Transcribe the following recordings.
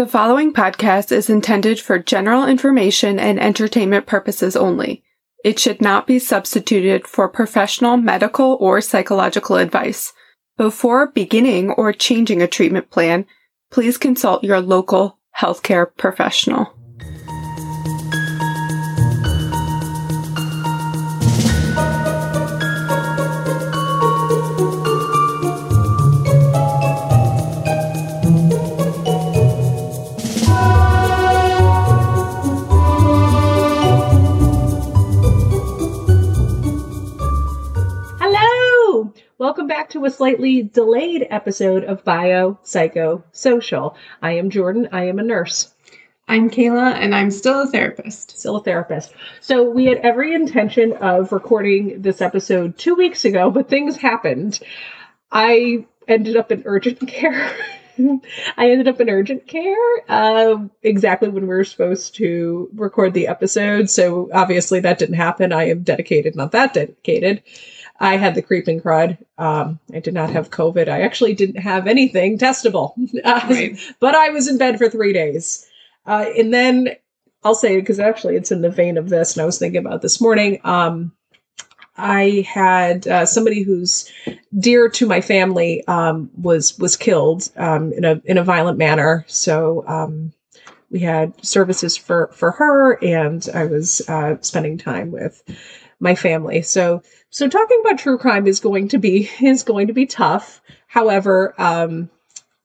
The following podcast is intended for general information and entertainment purposes only. It should not be substituted for professional medical or psychological advice. Before beginning or changing a treatment plan, please consult your local healthcare professional. Welcome back to a slightly delayed episode of Bio Psycho Social. I am Jordan. I am a nurse, I'm Kayla, and I'm still a therapist. still a therapist. So, we had every intention of recording this episode two weeks ago, but things happened. I ended up in urgent care. I ended up in urgent care uh, exactly when we were supposed to record the episode. So, obviously, that didn't happen. I am dedicated, not that dedicated. I had the creeping crud. Um, I did not have COVID. I actually didn't have anything testable. Uh, Right. But I was in bed for three days. Uh, and then I'll say, because actually it's in the vein of this, and I was thinking about this morning. Um, I had uh, somebody who's dear to my family um, was was killed um, in a in a violent manner. So um, we had services for for her, and I was uh, spending time with my family. So so talking about true crime is going to be is going to be tough. However, um,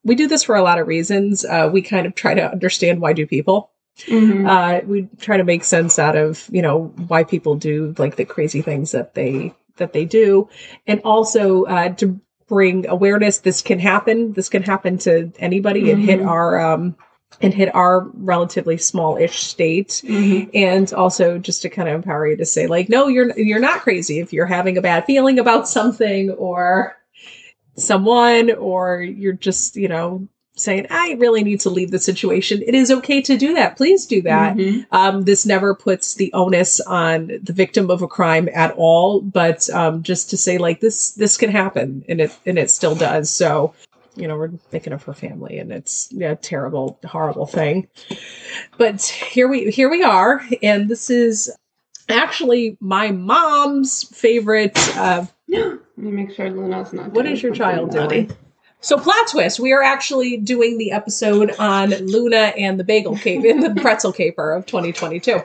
we do this for a lot of reasons. Uh, we kind of try to understand why do people. Mhm. Uh, we try to make sense out of you know why people do like the crazy things that they that they do, and also uh, to bring awareness. This can happen. This can happen to anybody and hit Mhm. our um, and hit our relatively small-ish state. Mhm. and also just to kind of empower you to say like no you're you're not crazy if you're having a bad feeling about something or someone or you're just you know saying i really need to leave the situation. It is okay to do that. Please do that. Mhm. um, this never puts the onus on the victim of a crime at all but um, just to say like this this can happen and it and it still does. So you know we're thinking of her family and it's yeah, a terrible horrible thing but here we here we are and this is actually my mom's favorite uh, Let me make sure Luna's not. what is your child naughty. doing so plot twist we are actually doing the episode on luna and the bagel cape in the pretzel caper of 2022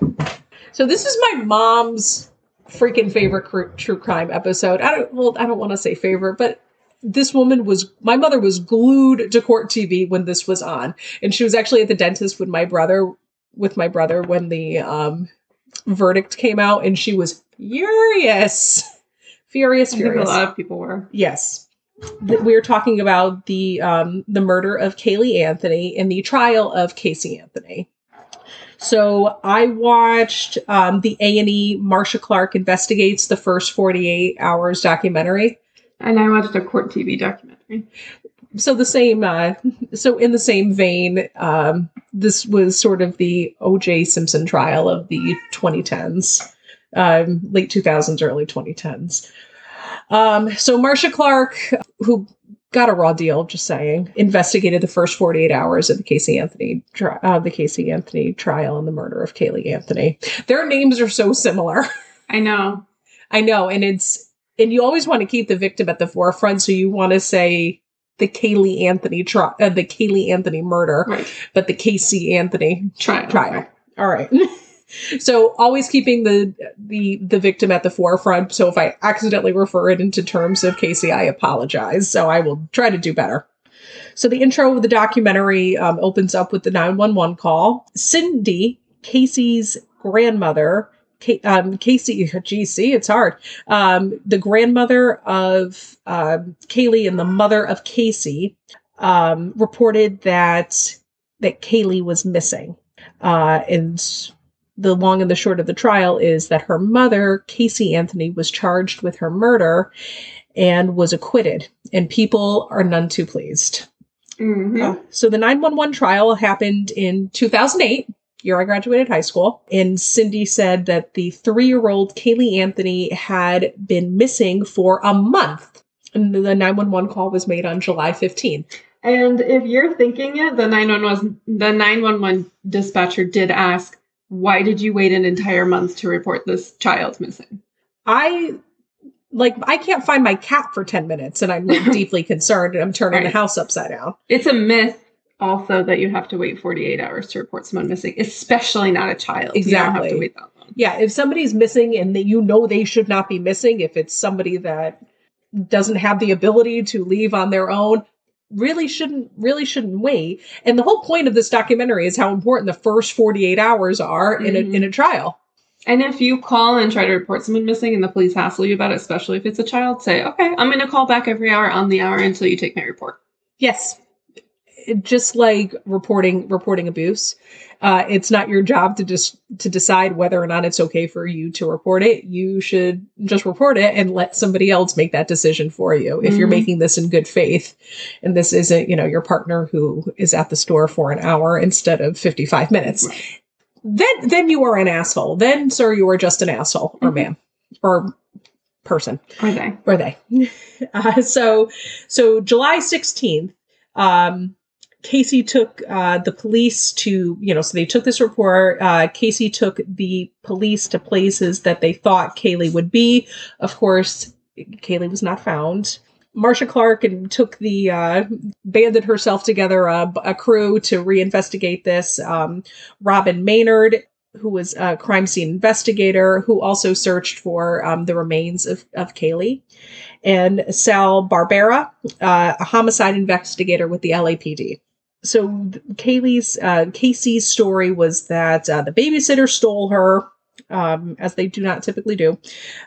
so this is my mom's freaking favorite cr- true crime episode i don't well i don't want to say favorite but this woman was my mother was glued to court tv when this was on and she was actually at the dentist with my brother with my brother when the um verdict came out and she was furious furious think a lot of people were. Yes. We're talking about the um, the murder of Caylee Anthony and the trial of Casey Anthony. So I watched um, the A and E Marcia Clark investigates the first forty eight hours documentary. And I watched a court TV documentary. So the same, uh, so in the same vein, um, this was sort of the O.J. Simpson trial of the 2010s, um, late 2000s, early 2010s. Um, so Marcia Clark, who got a raw deal, just saying, investigated the first 48 hours of the Casey Anthony, tri- uh, the Casey Anthony trial and the murder of Caylee Anthony. Their names are so similar. I know. I know, and it's and you always want to keep the victim at the forefront, so you want to say the Caylee Anthony tri- uh, the Caylee Anthony murder, Right. but the Casey Anthony Try. trial. All right. so always keeping the the the victim at the forefront. So if I accidentally refer it into terms of Casey, I apologize. So I will try to do better. So the intro of the documentary um, opens up with the 911 call. Cindy, Casey's grandmother, Um, Casey, GC, it's hard. Um, the grandmother of um, Caylee and the mother of Casey um, reported that that Caylee was missing. Uh, and the long and the short of the trial is that her mother, Casey Anthony, was charged with her murder and was acquitted. And people are none too pleased. Mhm. Uh, so the 911 trial happened in 2008, year I graduated high school. And Cindy said that the three year old Caylee Anthony had been missing for a month. And the 911 call was made on July 15th. And if you're thinking it, the 911 the 911 dispatcher did ask, "Why did you wait an entire month to report this child missing?" I like I can't find my cat for 10 minutes and I'm like, deeply concerned and I'm turning Right. the house upside down. It's a myth also that you have to wait 48 hours to report someone missing, especially not a child. You don't have Exactly. to wait that long. Yeah, if somebody's missing and that you know they should not be missing, if it's somebody that doesn't have the ability to leave on their own, really shouldn't really shouldn't wait. And the whole point of this documentary is how important the first 48 hours are in a in a mm-hmm. trial. And if you call and try to report someone missing and the police hassle you about it, especially if it's a child, say, okay, I'm going to call back every hour on the hour until you take my report. Yes. Just like reporting reporting abuse. Uh, it's not your job to just to decide whether or not it's okay for you to report it. You should just report it and let somebody else make that decision for you. If you're Mhm. making this in good faith, and this isn't you know your partner who is at the store for an hour instead of 55 minutes, then then you are an asshole. Then sir, you are just an asshole or Mhm. ma'am or person Or they. were they? Uh, so, so July sixteenth, um, Casey took uh, the police to you know, so they took this report. Uh, Casey took the police to places that they thought Caylee would be. Of course, Caylee was not found. Marcia Clark and took the uh, banded herself together a, a crew to reinvestigate this. Um, Robin Maynard, who was a crime scene investigator, who also searched for um, the remains of, of Caylee, and Sal Barbera, uh, a homicide investigator with the LAPD. So Caylee's uh, Casey's story was that uh, the babysitter stole her, um, as they do not typically do.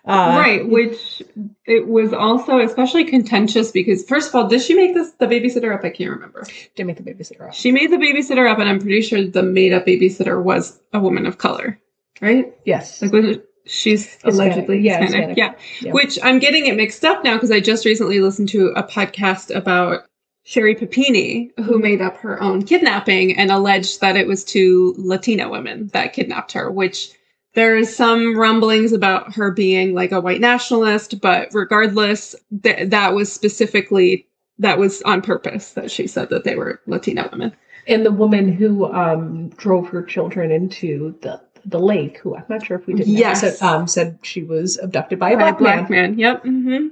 Uh, right, which it was also especially contentious because, first of all, did she make this the babysitter up? I can't remember. Didn't make the babysitter up. She made the babysitter up, and I'm pretty sure the made up babysitter was a woman of color, right? Yes. Like, was she's Hispanic. allegedly Yeah, Hispanic. Hispanic. Yeah. Yeah. Which I'm getting it mixed up now because I just recently listened to a podcast about Sherri Papini, who Mhm. made up her own kidnapping and alleged that it was two Latina women that kidnapped her, which there's some rumblings about her being like a white nationalist, but regardless, th- that was specifically that was on purpose that she said that they were Latina women. and the woman who um, drove her children into the the lake, who I'm not sure if we did. Yes. said, um, said she was abducted by a By black, man. man. Yep. hmm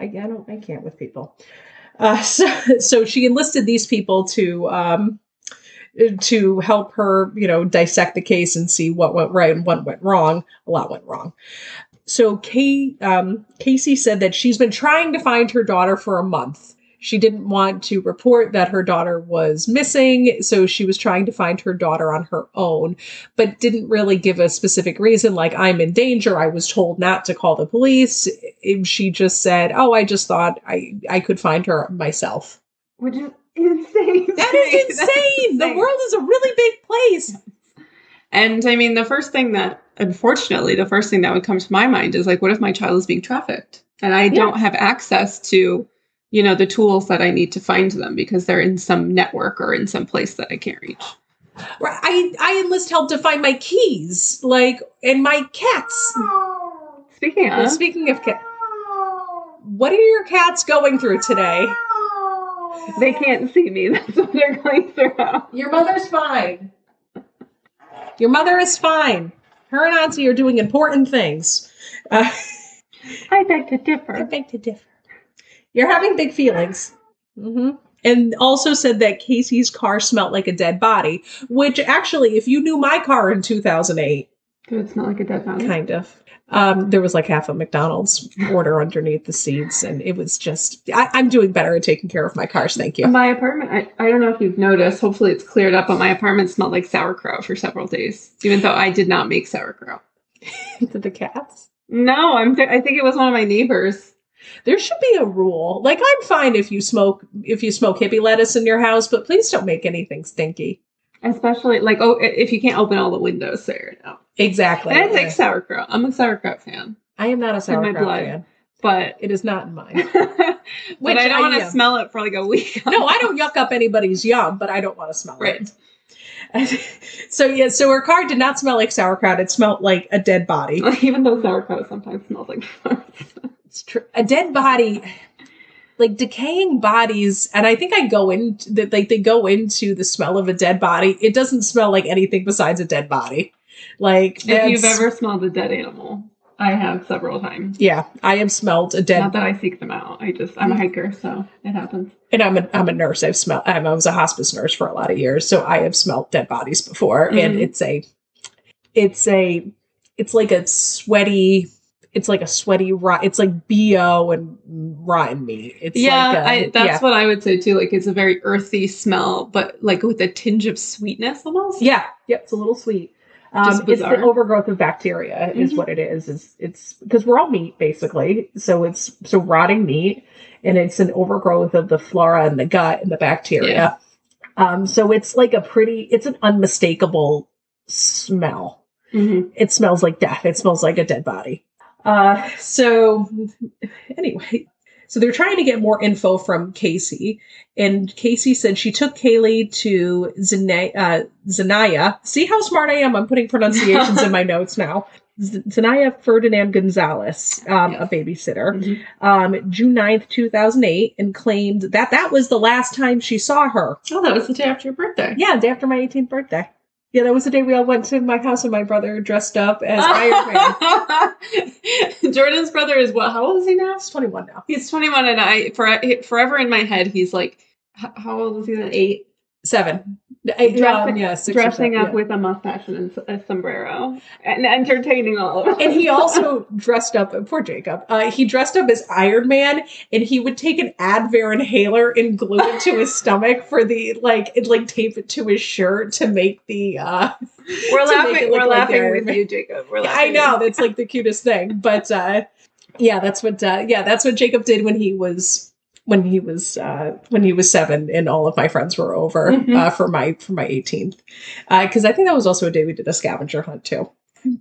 I, I don't. I can't with people. Uh, so, so she enlisted these people to um, to help her, you know, dissect the case and see what went right and what went wrong. A lot went wrong. So Kay, um, Casey said that she's been trying to find her daughter for a month. She didn't want to report that her daughter was missing, so she was trying to find her daughter on her own, but didn't really give a specific reason, like, I'm in danger. I was told not to call the police. She just said, Oh, I just thought I, I could find her myself. Which is insane. That is That's insane. The world is a really big place. And I mean, the first thing that, unfortunately, the first thing that would come to my mind is like, what if my child is being trafficked and I don't have access to, you know, the tools that I need to find them because they're in some network or in some place that I can't reach. Right. I, I enlist help to find my keys, like, and my cats. Speaking of, speaking of cat, what are your cats going through today? they can't see me. That's what they're going through. Your mother's fine. Your mother is fine. Her and Auntie are doing important things. Uh, I beg to differ. I beg to differ. You're having big feelings. hmm And also said that Casey's car smelled like a dead body, which actually, if you knew my car in 2008, Does it smell like a dead body? kind of. Um, there was like half a McDonald's order underneath the seats, and it was just. I, I'm doing better at taking care of my cars. Thank you. My apartment, I, I don't know if you've noticed, hopefully it's cleared up, but my apartment smelled like sauerkraut for several days, even though I did not make sauerkraut. did the cats. No, I'm. Th- I think it was one of my neighbors. There should be a rule. Like I'm fine if you smoke if you smoke hippie lettuce in your house, but please don't make anything stinky. Especially like oh, if you can't open all the windows there. No, Exactly. and I like sauerkraut. I'm a sauerkraut fan, I am not a my sauerkraut blood. fan. but It is not in mine. but Which I don't want to smell it for like a week. No, I don't yuck up anybody's yum, but I don't want to smell Right. it. so yeah, so her car did not smell like sauerkraut. It smelled like a dead body. Even though sauerkraut sometimes smells like farts. It's true. A dead body. like decaying bodies and i think i go into that like they go into the smell of a dead body it doesn't smell like anything besides a dead body like If you've ever smelled a dead animal, I have several times. yeah i have smelled a dead Not that I seek them out. I just I'm a hiker, so it happens. and i'm a, I'm a nurse i've smelled i was a hospice nurse for a lot of years so i have smelled dead bodies before and Mhm. it's a it's a it's like a sweaty it's like a sweaty rot it's like bo and rotten meat it's yeah, like a, I, that's yeah. what I would say too. Like it's a very earthy smell, but like with a tinge of sweetness almost. Yeah, yeah, it's a little sweet. Um, it's the overgrowth of bacteria, is Mhm. what it is. It's it's because we're all meat basically, so it's so rotting meat, and it's an overgrowth of the flora and the gut and the bacteria. Um, so it's like a pretty, it's an unmistakable smell. Mhm. It smells like death. It smells like a dead body. Uh, so anyway, so they're trying to get more info from Casey, and Casey said she took Caylee to Zana- uh, Zanaya. See how smart I am? I'm putting pronunciations in my notes now. Z- Zanaya Ferdinand Gonzalez, um, a babysitter, Mhm. um, June 9th, 2008, and claimed that that was the last time she saw her. Oh, that was the day after your birthday. Yeah, day after my 18th birthday. Yeah, that was the day we all went to my house and my brother dressed up as Iron Man. Jordan's brother is what? How old is he now? He's 21 now. He's 21, and I for forever in my head he's like, how old is he then? Eight, Seven. Dressing- Um, yeah, dressing seven, up yeah. with a mustache and a sombrero, and entertaining all of us. And he also dressed up, poor Jacob, uh, he dressed up as Iron Man and he would take an Advair inhaler and glue it to his stomach for the, like, and like tape it to his shirt to make the, uh, we're laughing. We're like laughing with Man. you, Jacob. We're laughing I know that's like the cutest thing, but uh, yeah, that's what uh, yeah, that's what Jacob did when he was when he was uh, when he was seven, and all of my friends were over Mhm. uh, for my for my 18th, because I think that was also a day we did a scavenger hunt too,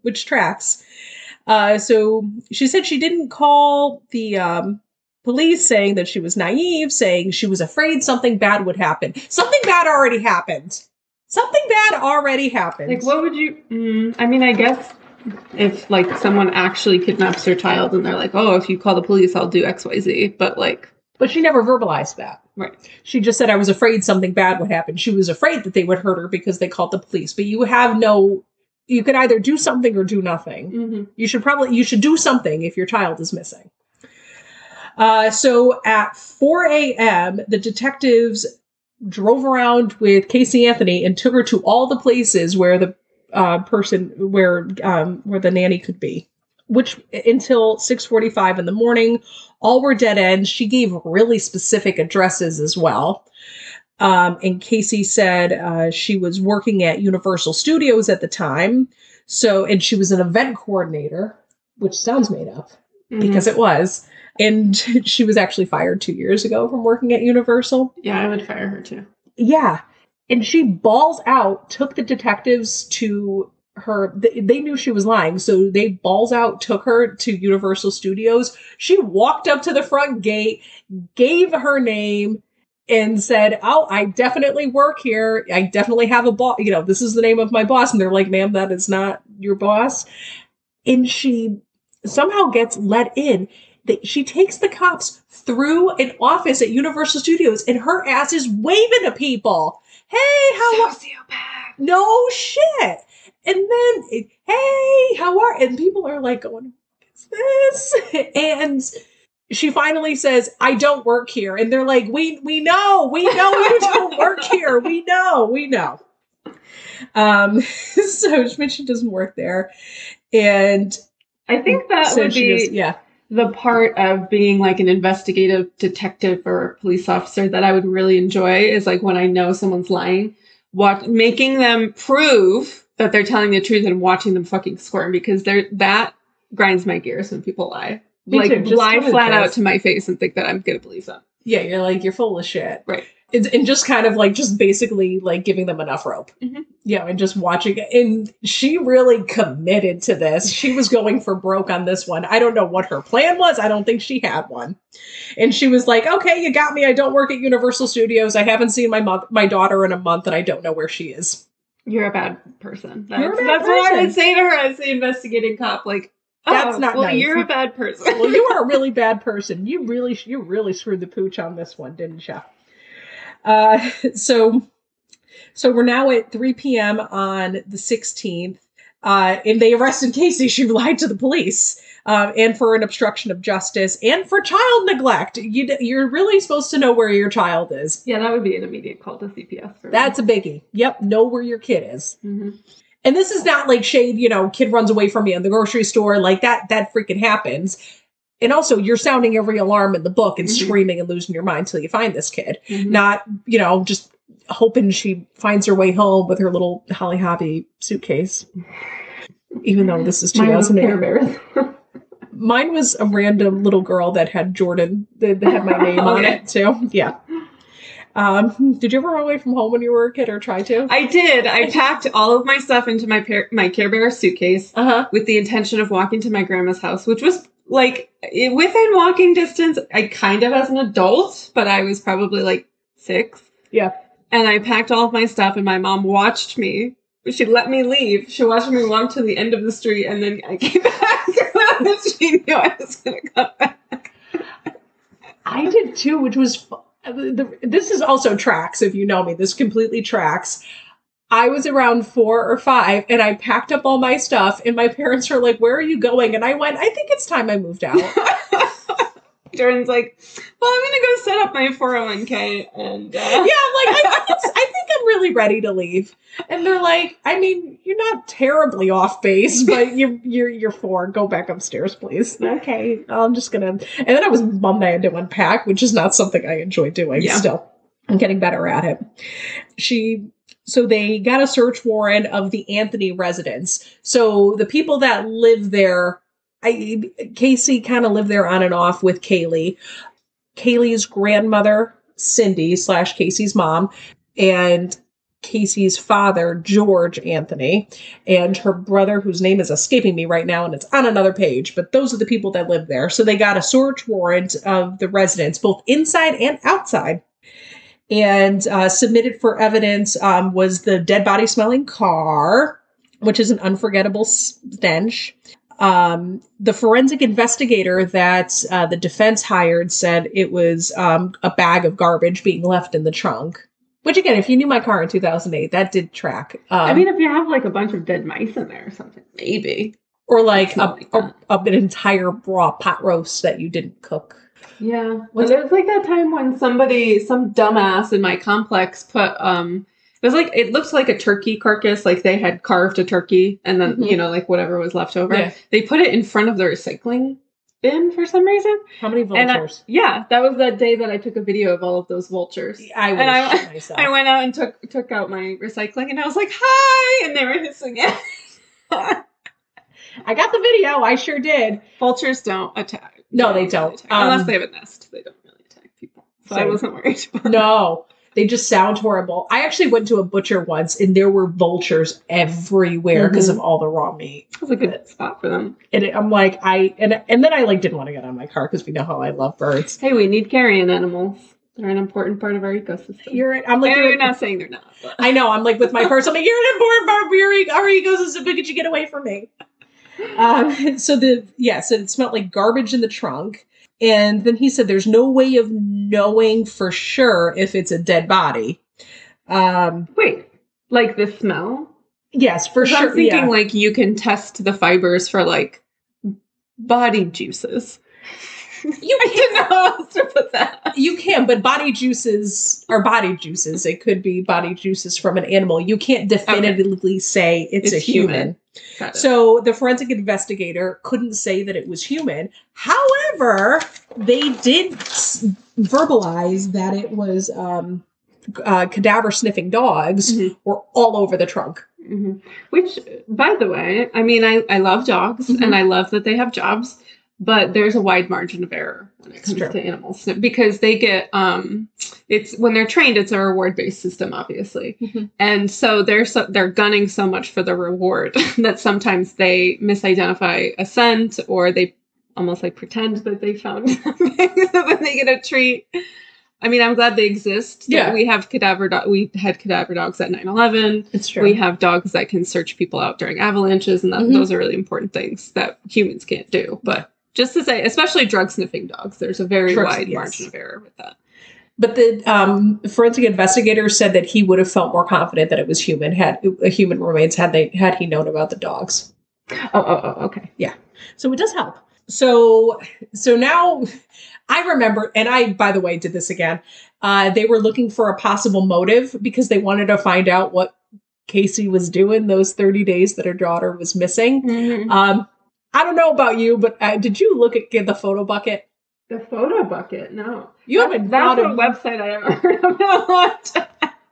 which tracks. Uh, so she said she didn't call the um, police saying that she was naive, saying she was afraid something bad would happen. Something bad already happened. Something bad already happened. Like, what would you? Mm, I mean, I guess if like someone actually kidnaps their child and they're like, "Oh, if you call the police, I'll do X, Y, Z. But like, But she never verbalized that. right? She just said, I was afraid something bad would happen. She was afraid that they would hurt her because they called the police. But you have no, you can either do something or do nothing. Mm-hmm. You should probably, you should do something if your child is missing. Uh, so at 4 a.m., the detectives drove around with Casey Anthony and took her to all the places where the uh, person, where um, where the nanny could be. Which until 6:45 in the morning, all were dead ends. She gave really specific addresses as well. Um, and Casey said uh, she was working at Universal Studios at the time. So, and she was an event coordinator, which sounds made up Mm-hmm. because it was. And she was actually fired two years ago from working at Universal. yeah, I would fire her too. Yeah. And she balls out, took the detectives to her. They, they knew she was lying. So they balls out, took her to Universal Studios. She walked up to the front gate, gave her name, and said, Oh, I definitely work here. I definitely have a boss. You know, this is the name of my boss. And they're like, Ma'am, that is not your boss. And she somehow gets let in. She takes the cops through an office at Universal Studios, and her ass is waving to people. Hey, how are Sociopath. no shit? And then, it- hey, how are? And people are like going, "What's this?" And she finally says, "I don't work here." And they're like, "We we know, we know you don't work here. We know, we know." Um, so she doesn't work there, and I think that so would be yeah. the part of being like an investigative detective or police officer that I would really enjoy is like when I know someone's lying, what making them prove that they're telling the truth and watching them fucking squirm because they're that grinds my gears when people lie. Me like too, lie flat out to my face and think that I'm gonna believe them. Yeah, you're like you're full of shit, Right. And, and just kind of like just basically like giving them enough rope, Mhm. yeah, and just watching it. And she really committed to this. She was going for broke on this one. I don't know what her plan was. I don't think she had one. And she was like, "Okay, you got me. I don't work at Universal Studios. I haven't seen my mo- my daughter in a month, and I don't know where she is." You're a bad person. That's, bad that's what I would say to her as the investigating cop. Like, That's Oh, not well, nice. you're a bad person. well, you are a really bad person. You really, you really screwed the pooch on this one, didn't you? Uh, so, so we're now at 3 p.m. on the 16th, uh, and they arrested Casey. She lied to the police, um, and for an obstruction of justice, and for child neglect. You, you're really supposed to know where your child is. yeah, that would be an immediate call to CPS. For me. That's a biggie. Yep, know where your kid is. Mhm. And this is not like shade, you know, kid runs away from you in the grocery store, like that, that freaking happens. And also, you're sounding every alarm in the book and Mhm. screaming and losing your mind till you find this kid. Mhm. Not, you know, just hoping she finds her way home with her little Holly Hobbie suitcase. Even though this is Mine 2008. Mine was a random little girl that had Jordan, that that had my name on it too. Yeah. Um, did you ever run away from home when you were a kid or try to? I did. I packed all of my stuff into my par- my Care Bear suitcase Uh huh. with the intention of walking to my grandma's house, which was like within walking distance. I kind of as an adult, but I was probably like six. Yeah. And I packed all of my stuff, and my mom watched me. She let me leave. She watched me walk to the end of the street, and then I came back. she knew I was going to come back. I did too, which was the, this is also tracks. If you know me, this completely tracks. I was around four or five, and I packed up all my stuff, and my parents were like, "Where are you going?" And I went, "I think it's time I moved out." Jordan's like, well, I'm going to go set up my 401k, and uh, yeah, I'm like, I think it's, I think I'm really ready to leave. And they're like, I mean, you're not terribly off base, but you're you're you're four. Go back upstairs, please. Okay, I'm just gonna. And then I was bummed I had to unpack, which is not something I enjoy doing. Yeah. Still, I'm getting better at it. She. So they got a search warrant of the Anthony residence. So the people that live there, I Casey kind of lived there on and off with Caylee. Caylee's grandmother, Cindy slash Casey's mom, and Casey's father, George Anthony, and her brother, whose name is escaping me right now, and it's on another page, but those are the people that live there. So they got a search warrant of the residence, both inside and outside. And uh, submitted for evidence um, was the dead body smelling car, which is an unforgettable stench. Um, the forensic investigator that uh, the defense hired said it was um, a bag of garbage being left in the trunk. Which again, if you knew my car in 2008, that did track. Um, I mean, if you have like a bunch of dead mice in there or something, maybe. or like, a, like a, a- an entire raw pot roast that you didn't cook. Yeah. Well, it was like that time when somebody, some dumbass in my complex put, um, it was like, it looked like a turkey carcass, like they had carved a turkey and then, Mhm. you know, like whatever was left over. Yeah. They put it in front of the recycling bin for some reason. How many And I- vultures? Yeah. That was that day that I took a video of all of those vultures. I, and I- myself. I went out and took took out my recycling and I was like, hi! And they were hissing it. I got the video. I sure did. Vultures don't attack. No, they don't. attack. Unless Um, they have a nest, they don't really attack people. So I wasn't worried. About No, they just sound horrible. I actually went to a butcher once, and there were vultures everywhere because Mhm. of all the raw meat. It was a good spot for them. And I'm like, I and and then I like didn't want to get on my car because we know how I love birds. Hey, we need carrion animals. They're an important part of our ecosystem. You're, I'm like, you're, you're not saying they're not. But. I know. I'm like with my purse. I'm like, you're an important part of our ecosystem. But could you get away from me? Um, so the yeah, so it smelled like garbage in the trunk. And then he said, "There's no way of knowing for sure if it's a dead body." Um, Wait, like the smell? yes, for sure. I'm thinking yeah. like you can test the fibers for like body juices. You didn't know how else to put that. You can, but body juices are body juices. It could be body juices from an animal. You can't definitively say it's, It's a human. human. So the forensic investigator couldn't say that it was human. However, they did verbalize that it was um, uh, cadaver sniffing dogs Mhm. were all over the trunk. Mhm. Which, by the way, I mean, I, I love dogs Mhm. and I love that they have jobs, but there's a wide margin of error when it comes to animals because they get, um, it's when they're trained, it's a reward based system, obviously. Mhm. And so they're, so they're gunning so much for the reward that sometimes they misidentify a scent or they almost like pretend that they found something so that they get a treat. I mean, I'm glad they exist. Yeah. we have cadaver. Do- we had cadaver dogs at 9/11. It's true. We have dogs that can search people out during avalanches, and that, Mhm. those are really important things that humans can't do. But just to say, especially drug sniffing dogs, there's a very Drugs, wide yes. margin of error with that. But the um, forensic investigator said that he would have felt more confident that it was human had a human remains had they had he known about the dogs. Oh, oh, oh okay. Yeah. So it does help. So so now I remember, and I by the way did this again. Uh, they were looking for a possible motive because they wanted to find out what Casey was doing those thirty days that her daughter was missing. Um, I don't know about you, but uh, did you look at the photo bucket? The photo bucket, no. You haven't That's a website I haven't heard about.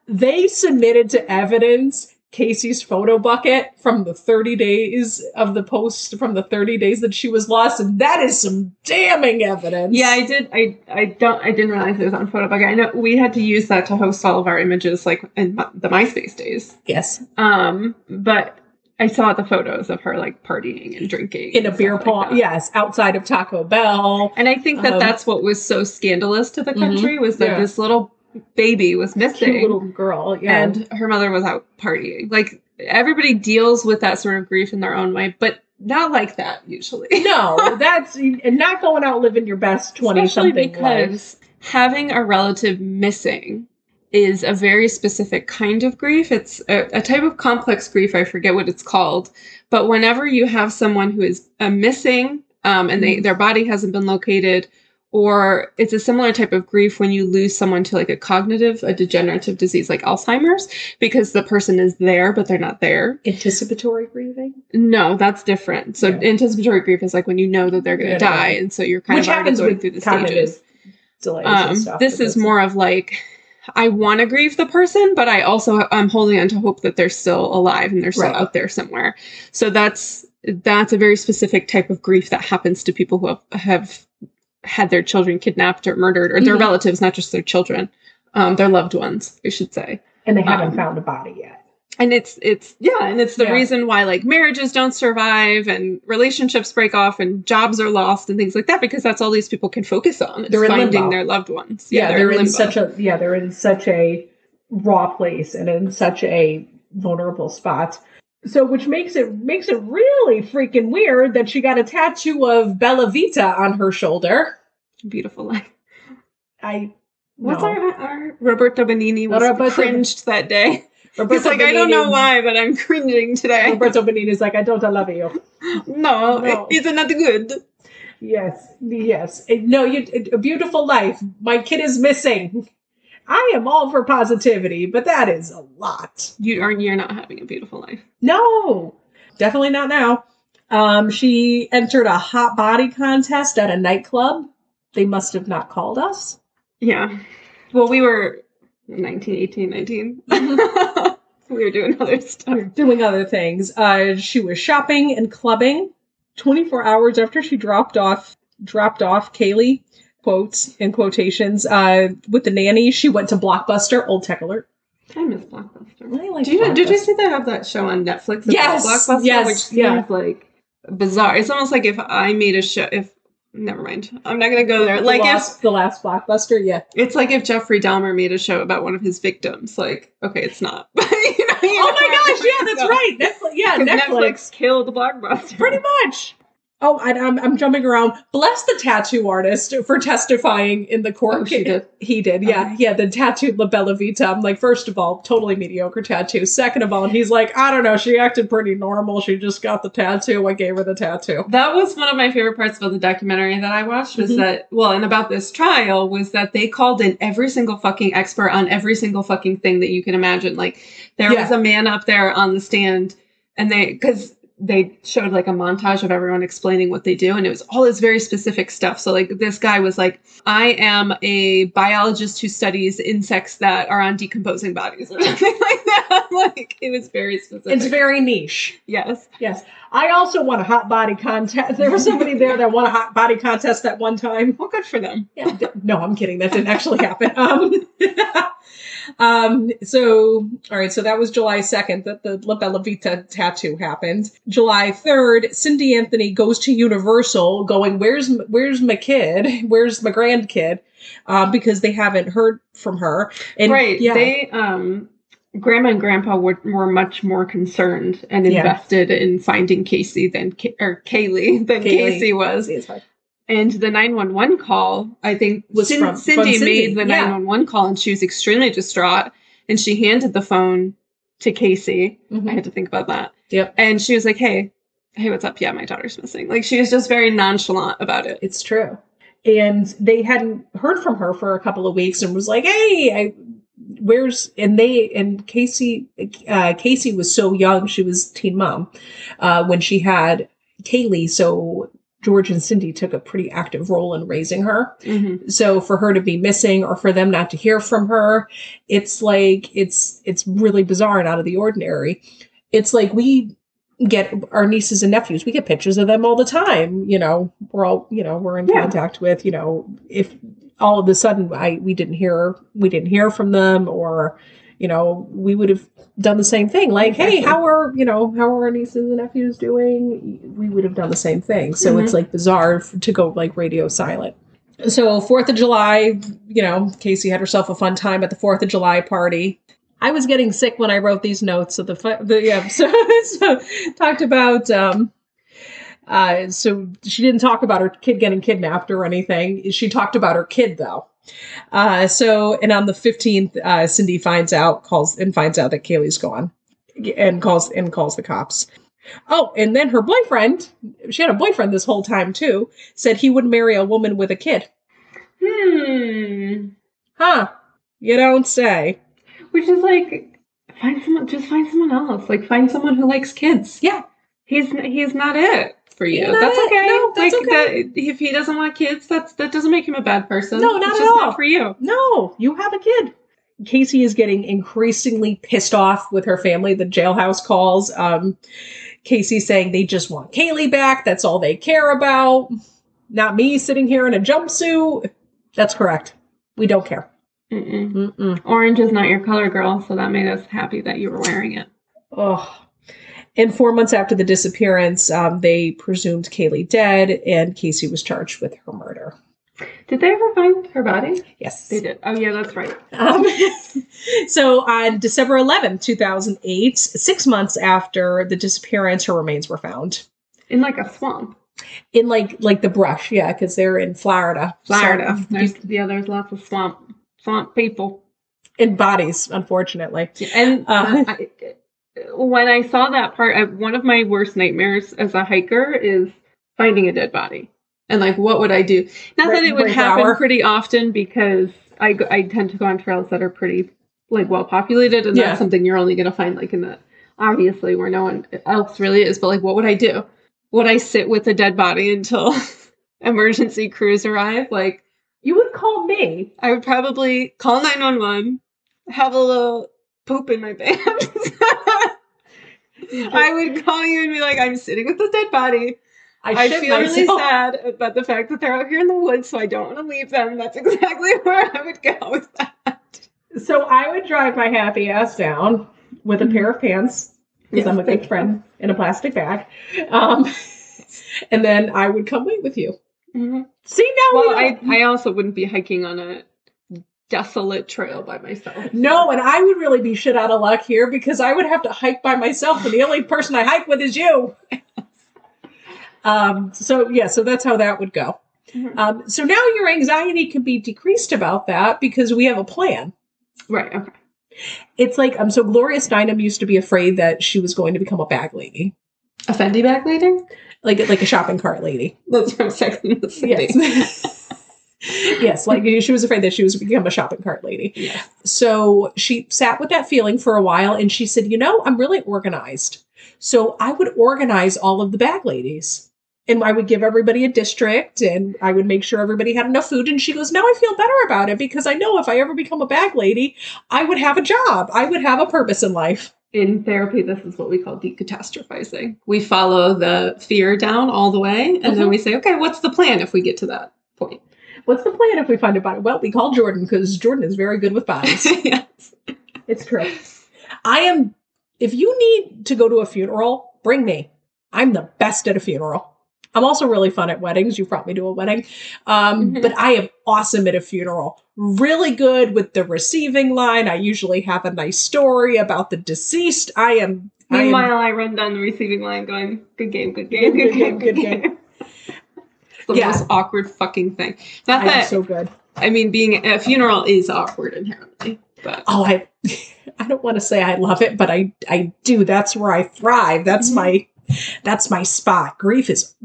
they submitted to evidence Casey's photo bucket from the 30 days of the post from the 30 days that she was lost, and that is some damning evidence. yeah, I did. I I don't. I didn't realize it was on photo bucket. I know we had to use that to host all of our images, like in the MySpace days. yes, Um, but I saw the photos of her like partying and drinking in a beer stuff like pong. yes, outside of Taco Bell. And I think that Um, that's what was so scandalous to the Mhm. country was that Yeah. this little baby was missing Cute little girl. Yeah. and her mother was out partying. Like everybody deals with that sort of grief in their own way, but not like that usually. no, that's and not going out living your best 20 Especially something life. because having a relative missing is a very specific kind of grief. It's a, a type of complex grief. I forget what it's called, but whenever you have someone who is uh, missing um, and they, Mhm. their body hasn't been located, or it's a similar type of grief when you lose someone to like a cognitive, a degenerative disease like Alzheimer's, because the person is there but they're not there. Anticipatory grieving, No, that's different. So Yeah. anticipatory grief is like when you know that they're going to die, die. and so you're kind which of already happens going through the stages. delays Um, and stuff. this is more of like I want to grieve the person, but I also I'm holding on to hope that they're still alive and they're still Right. out there somewhere. So that's that's a very specific type of grief that happens to people who have, have had their children kidnapped or murdered, or their Mhm. relatives, not just their children, um, their loved ones, I should say. and they haven't um, found a body yet. And it's it's yeah, and it's the Yeah. reason why like marriages don't survive and relationships break off and jobs are lost and things like that because that's all these people can focus on. They're in finding their loved ones. yeah, they're, in, limbo. such a yeah they're in such a raw place and in such a vulnerable spot so which makes it makes it really freaking weird that she got a tattoo of bella vita on her shoulder beautiful life. i What's no. our, our Roberto Benigni was Roberto- cringed that day. Roberto He's like, I don't know why, but I'm cringing today. roberto benigni is like i don't love you no, No. it's not good. yes yes no you a beautiful life my kid is missing i am all for positivity but that is a lot You are you're not having a beautiful life. No, definitely not now. Um, she entered a hot body contest at a nightclub. They must have not called us. Yeah. Well, we were 19, 18, 19. we were doing other We stuff. were doing other things. Uh, she was shopping and clubbing 24 hours after she dropped off dropped off Caylee quotes in quotations uh, with the nanny. She went to Blockbuster. Old tech alert. I miss Blockbuster. I like Did you, did you Blockbuster. see they have that show on Netflix? Yes, Blockbuster, yes, which seems yeah. like bizarre. It's almost like if I made a show. If never mind, I'm not gonna go there. The Like if the last Blockbuster? Yeah. It's like if Jeffrey Dahmer made a show about one of his victims. Like, okay, it's not. But, you know, you Oh my gosh! Yeah, that's going. right. Netflix. Yeah, Netflix. Netflix killed Blockbuster. Pretty much. Oh, I, I'm, I'm jumping around. Bless the tattoo artist for testifying in the court. Oh, she did? He did, yeah. Yeah, the tattooed La Bella Vita. I'm like, first of all, totally mediocre tattoo. Second of all, and he's like, I don't know, she acted pretty normal. She just got the tattoo. I gave her the tattoo. That was one of my favorite parts about the documentary that I watched was Mhm. that well, and about this trial was that they called in every single fucking expert on every single fucking thing that you can imagine. Like there Yeah. was a man up there on the stand and they because they showed like a montage of everyone explaining what they do and it was all this very specific stuff so like this guy was like i am a biologist who studies insects that are on decomposing bodies or something like that like it was very specific It's very niche. yes Yes. I also won a hot body contest. There was somebody there that won a hot body contest that one time. well good for them Yeah, no, I'm kidding. That didn't actually happen. Um, Um, so, all right, so that was July 2nd that the La Bella Vita tattoo happened. July 3rd, Cindy Anthony goes to Universal going, where's, where's my kid? Where's my grandkid? Um, because they haven't heard from her. And right. yeah, They um grandma and grandpa were, were much more concerned and Yeah. invested in finding Casey than or Caylee than Caylee. Casey was. And the 911 call, I think Was Cin- from- from Cindy, Cindy, made the yeah. 911 call and she was extremely distraught and she handed the phone to Casey. Mhm. I had to think about that. Yep. And she was like, "Hey, hey, what's up? Yeah, my daughter's missing." Like she was just very nonchalant about it. It's true. And they hadn't heard from her for a couple of weeks and was like, hey, I, where's, and they, and Casey, uh, Casey was so young, she was teen mom, uh, when she had Caylee. So George and Cindy took a pretty active role in raising her. Mm-hmm. So for her to be missing or for them not to hear from her, it's like, it's, it's really bizarre and out of the ordinary. It's like we, get our nieces and nephews we get pictures of them all the time you know we're all you know we're in Yeah. contact with you know if all of a sudden i we didn't hear we didn't hear from them or you know we would have done the same thing like hey how are you know how are our nieces and nephews doing we would have done the same thing so Mhm. it's like bizarre f- to go like radio silent so fourth of july you know casey had herself a fun time at the fourth of july party I was getting sick when I wrote these notes. So the, the yeah, so, so talked about um, uh, so she didn't talk about her kid getting kidnapped or anything. She talked about her kid though. Uh, so and on the fifteenth, uh, Cindy finds out calls and finds out that Caylee's gone, and calls and calls the cops. Oh, and then her boyfriend, she had a boyfriend this whole time too, said he would marry a woman with a kid. Hmm. Huh? You don't say. Which is like, find someone. Just find someone else. Like find someone who likes kids. Yeah. He's he's not it for you. Not that's okay. No, that's like okay. that. If he doesn't want kids, that's that doesn't make him a bad person. No, not it's at just all. Not for you. No, you have a kid. Casey is getting increasingly pissed off with her family. The jailhouse calls. Um, Casey saying they just want Caylee back. That's all they care about. Not me sitting here in a jumpsuit. That's correct. We don't care. Mm-mm. Mm-mm. Orange is not your color, girl. So that made us happy that you were wearing it. Oh. And four months after the disappearance, um, they presumed Caylee dead, and Casey was charged with her murder. Did they ever find her body? Yes. They did. Oh yeah, that's right. Um, so on December 11th, 2008, six months after the disappearance, her remains were found In like a swamp. in like like the brush. Yeah, because they're in Florida. Florida. So, there's, yeah, there's lots of swamp swamp people. in bodies, unfortunately. And Uh. I, when I saw that part, I, one of my worst nightmares as a hiker is finding a dead body. And like, what would I do? Not that it would right happen hour. pretty often because I, I tend to go on trails that are pretty like well populated, and Yeah. that's something you're only going to find like in the obviously where no one else really is. But like, what would I do? Would I sit with a dead body until emergency crews arrive? Like, You would call me. I would probably call 911, have a little poop in my pants. I would call you and be like, I'm sitting with this dead body. I, shit feel really sad about the fact that they're out here in the woods, so I don't want to leave them. That's exactly where I would go with that. So I would drive my happy ass down with a pair of pants because Yes, I'm a good friend in a plastic bag, um, and then I would come wait with you. Mhm. See now, Well, we I, I also wouldn't be hiking on a desolate trail by myself. No, and I would really be shit out of luck here because I would have to hike by myself, and the only person I hike with is you. um. So yeah, so that's how that would go. Mhm. Um. So now your anxiety can be decreased about that because we have a plan. Right, okay. It's like um. So Gloria Steinem used to be afraid that she was going to become a bag lady, A Fendi bag lady, like like a shopping cart lady. That's from Sex and the City. Yes. yes, like she was afraid that she was become a shopping cart lady. Yeah. So she sat with that feeling for a while and she said, You know, I'm really organized. So I would organize all of the bag ladies. And I would give everybody a district and I would make sure everybody had enough food. And she goes, Now I feel better about it because I know if I ever become a bag lady, I would have a job. I would have a purpose in life. in therapy, this is what we call decatastrophizing. We follow the fear down all the way, and then Mhm. we say, okay, what's the plan if we get to that point? What's the plan if we find a body? Well, we call Jordan because Jordan is very good with bodies. yes. It's true. I am. If you need to go to a funeral, bring me. I'm the best at a funeral. I'm also really fun at weddings. You brought me to a wedding, um, Mhm. but I am awesome at a funeral. Really good with the receiving line. I usually have a nice story about the deceased. I am. I am Meanwhile, I run down the receiving line going, good game, good game, good, game, good game. The Yeah. most awkward fucking thing. Not I that, so good. I mean, being a funeral is awkward inherently, but Oh, I. I don't want to say I love it, but I I do. That's where I thrive. That's Mhm. my that's my spot. Grief is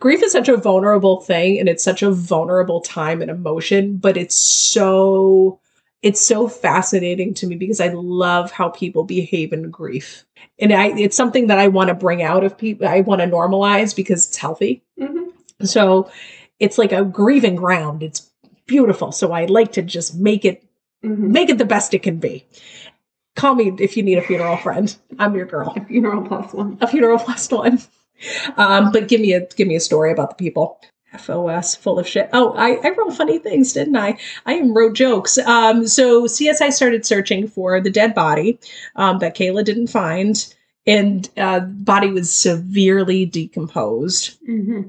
grief is such a vulnerable thing and it's such a vulnerable time and emotion, but it's so it's so fascinating to me because I love how people behave in grief. And I it's something that I want to bring out of people. I want to normalize because it's healthy. Mhm. So it's like a grieving ground. It's beautiful. So I like to just make it Mhm. make it the best it can be. Call me if you need a funeral friend. I'm your girl. A funeral plus one. A funeral plus one. Um, but give me a give me a story about the people. FOS full of shit. Oh, I, I wrote funny things, didn't I? I even wrote jokes. Um, so CSI started searching for the dead body um, that Kayla didn't find, and uh, body was severely decomposed hmm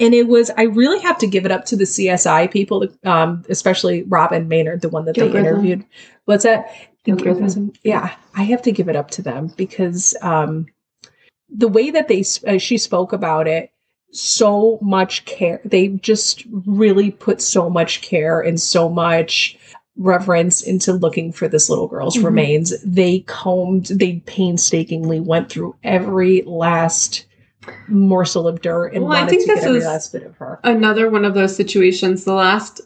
and it was i really have to give it up to the csi people um, especially robin maynard the one that Gil they interviewed what's that Gil Gil Grissom. Grissom. yeah i have to give it up to them because um, the way that they uh, she spoke about it so much care they just really put so much care and so much reverence into looking for this little girl's Mhm. remains they combed they painstakingly went through every last morsel of dirt and Well, I think to get this every is- last bit of her Another one of those situations. The last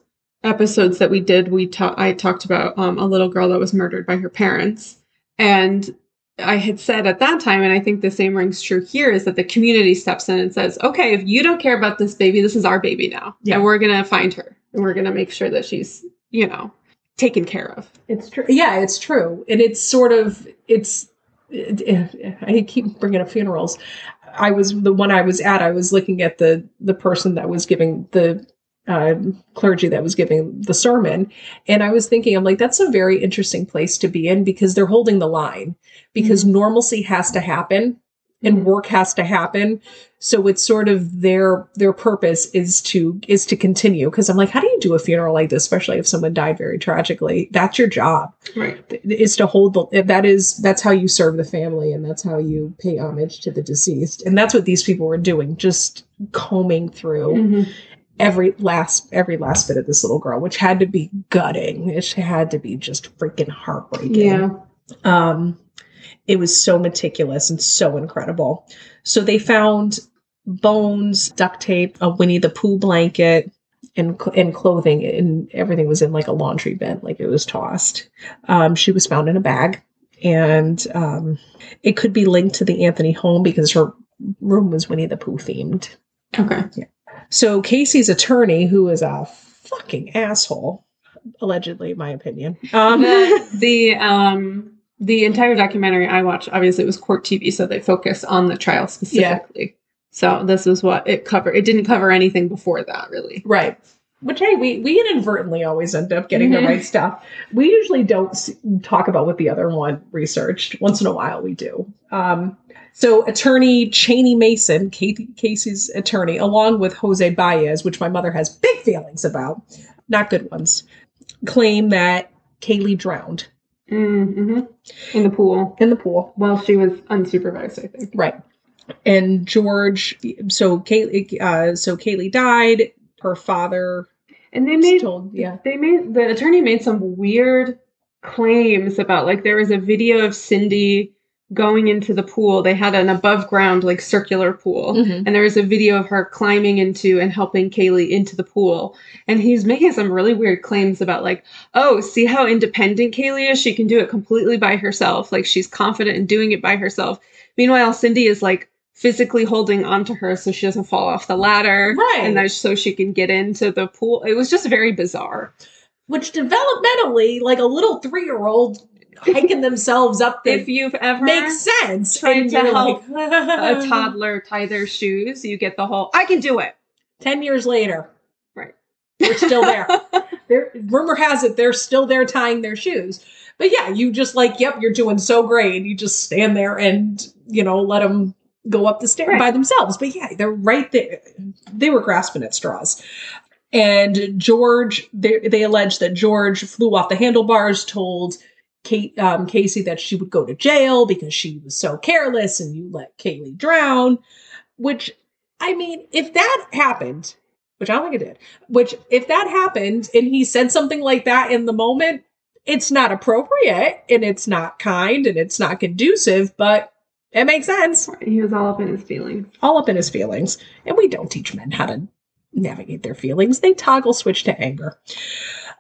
episodes that we did, we ta- I talked about um, a little girl that was murdered by her parents, and I had said at that time, and I think the same rings true here, is that the community steps in and says, "Okay, if you don't care about this baby, this is our baby now, Yeah. and we're gonna find her, and we're gonna make sure that she's, you know, taken care of." It's true. Yeah, it's true. And it's sort of it's. It, it- I keep bringing up funerals. I was the one I was at. I was looking at the the person that was giving the uh, clergy that was giving the sermon, and I was thinking, I'm like, that's a very interesting place to be in because they're holding the line because normalcy has to happen and Mhm. work has to happen. So it's sort of their their purpose is to is to continue because I'm like, how do you do a funeral like this, especially if someone died very tragically? That's your job Right. is to hold the that is that's how you serve the family and that's how you pay homage to the deceased and that's what these people were doing just combing through Mhm. every last every last bit of this little girl which had to be gutting it had to be just freaking heartbreaking Yeah. um it was so meticulous and so incredible so they found bones duct tape a winnie the pooh blanket and, and clothing and everything was in like a laundry bin like it was tossed um, she was found in a bag and um, it could be linked to the anthony home because her room was winnie the pooh themed Okay. Yeah. so casey's attorney who is a fucking asshole allegedly in my opinion um, the, the um the entire documentary I watched, obviously it was court TV, so they focus on the trial specifically. Yeah. So this is what it covered. It didn't cover anything before that, really. Right. Which hey, we we inadvertently always end up getting Mhm. the right stuff. We usually don't s talk about what the other one researched. Once in a while, we do. Um, so, attorney Cheney Mason, Katie, Casey's attorney, along with Jose Baez, which my mother has big feelings about, not good ones, claim that Caylee drowned Mm-hmm. In the pool. in the pool. While she was unsupervised, I think. Right. And George, so Caylee, uh, so Caylee died. Her father And they made told, yeah, they made the attorney made some weird claims about like there was a video of Cindy going into the pool. They had an above ground like circular pool. Mhm. And there was a video of her climbing into and helping Caylee into the pool. And he's making some really weird claims about like, oh, see how independent Caylee is? She can do it completely by herself. Like she's confident in doing it by herself. Meanwhile, Cindy is like physically holding onto her so she doesn't fall off the ladder. Right. And that so she can get into the pool. It was just very bizarre. which developmentally, like a little three year old hiking themselves up If you've ever makes sense. And to help like, a toddler tie their shoes, you get the whole I can do it. 10 years later. Right. They're still there. They're, rumor has it they're still there tying their shoes. But yeah, you just like, yep, you're doing so great. You just stand there and, you know, let them go up the stairs Right. by themselves. But yeah, they're right there. They were grasping at straws. And George, they, they allege that George flew off the handlebars, told Kate um, Casey that she would go to jail because she was so careless and you let Caylee drown. Which, I mean, if that happened, which I don't think it did, which if that happened and he said something like that in the moment, it's not appropriate and it's not kind and it's not conducive, but it makes sense. He was all up in his feelings. All up in his feelings. And we don't teach men how to navigate their feelings. They toggle switch to anger,